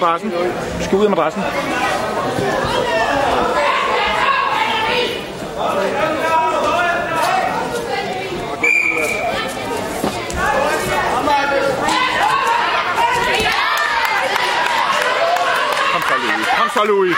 madrassen. Du skal ud af madrassen. Kom så, Louis. Kom så, Louis.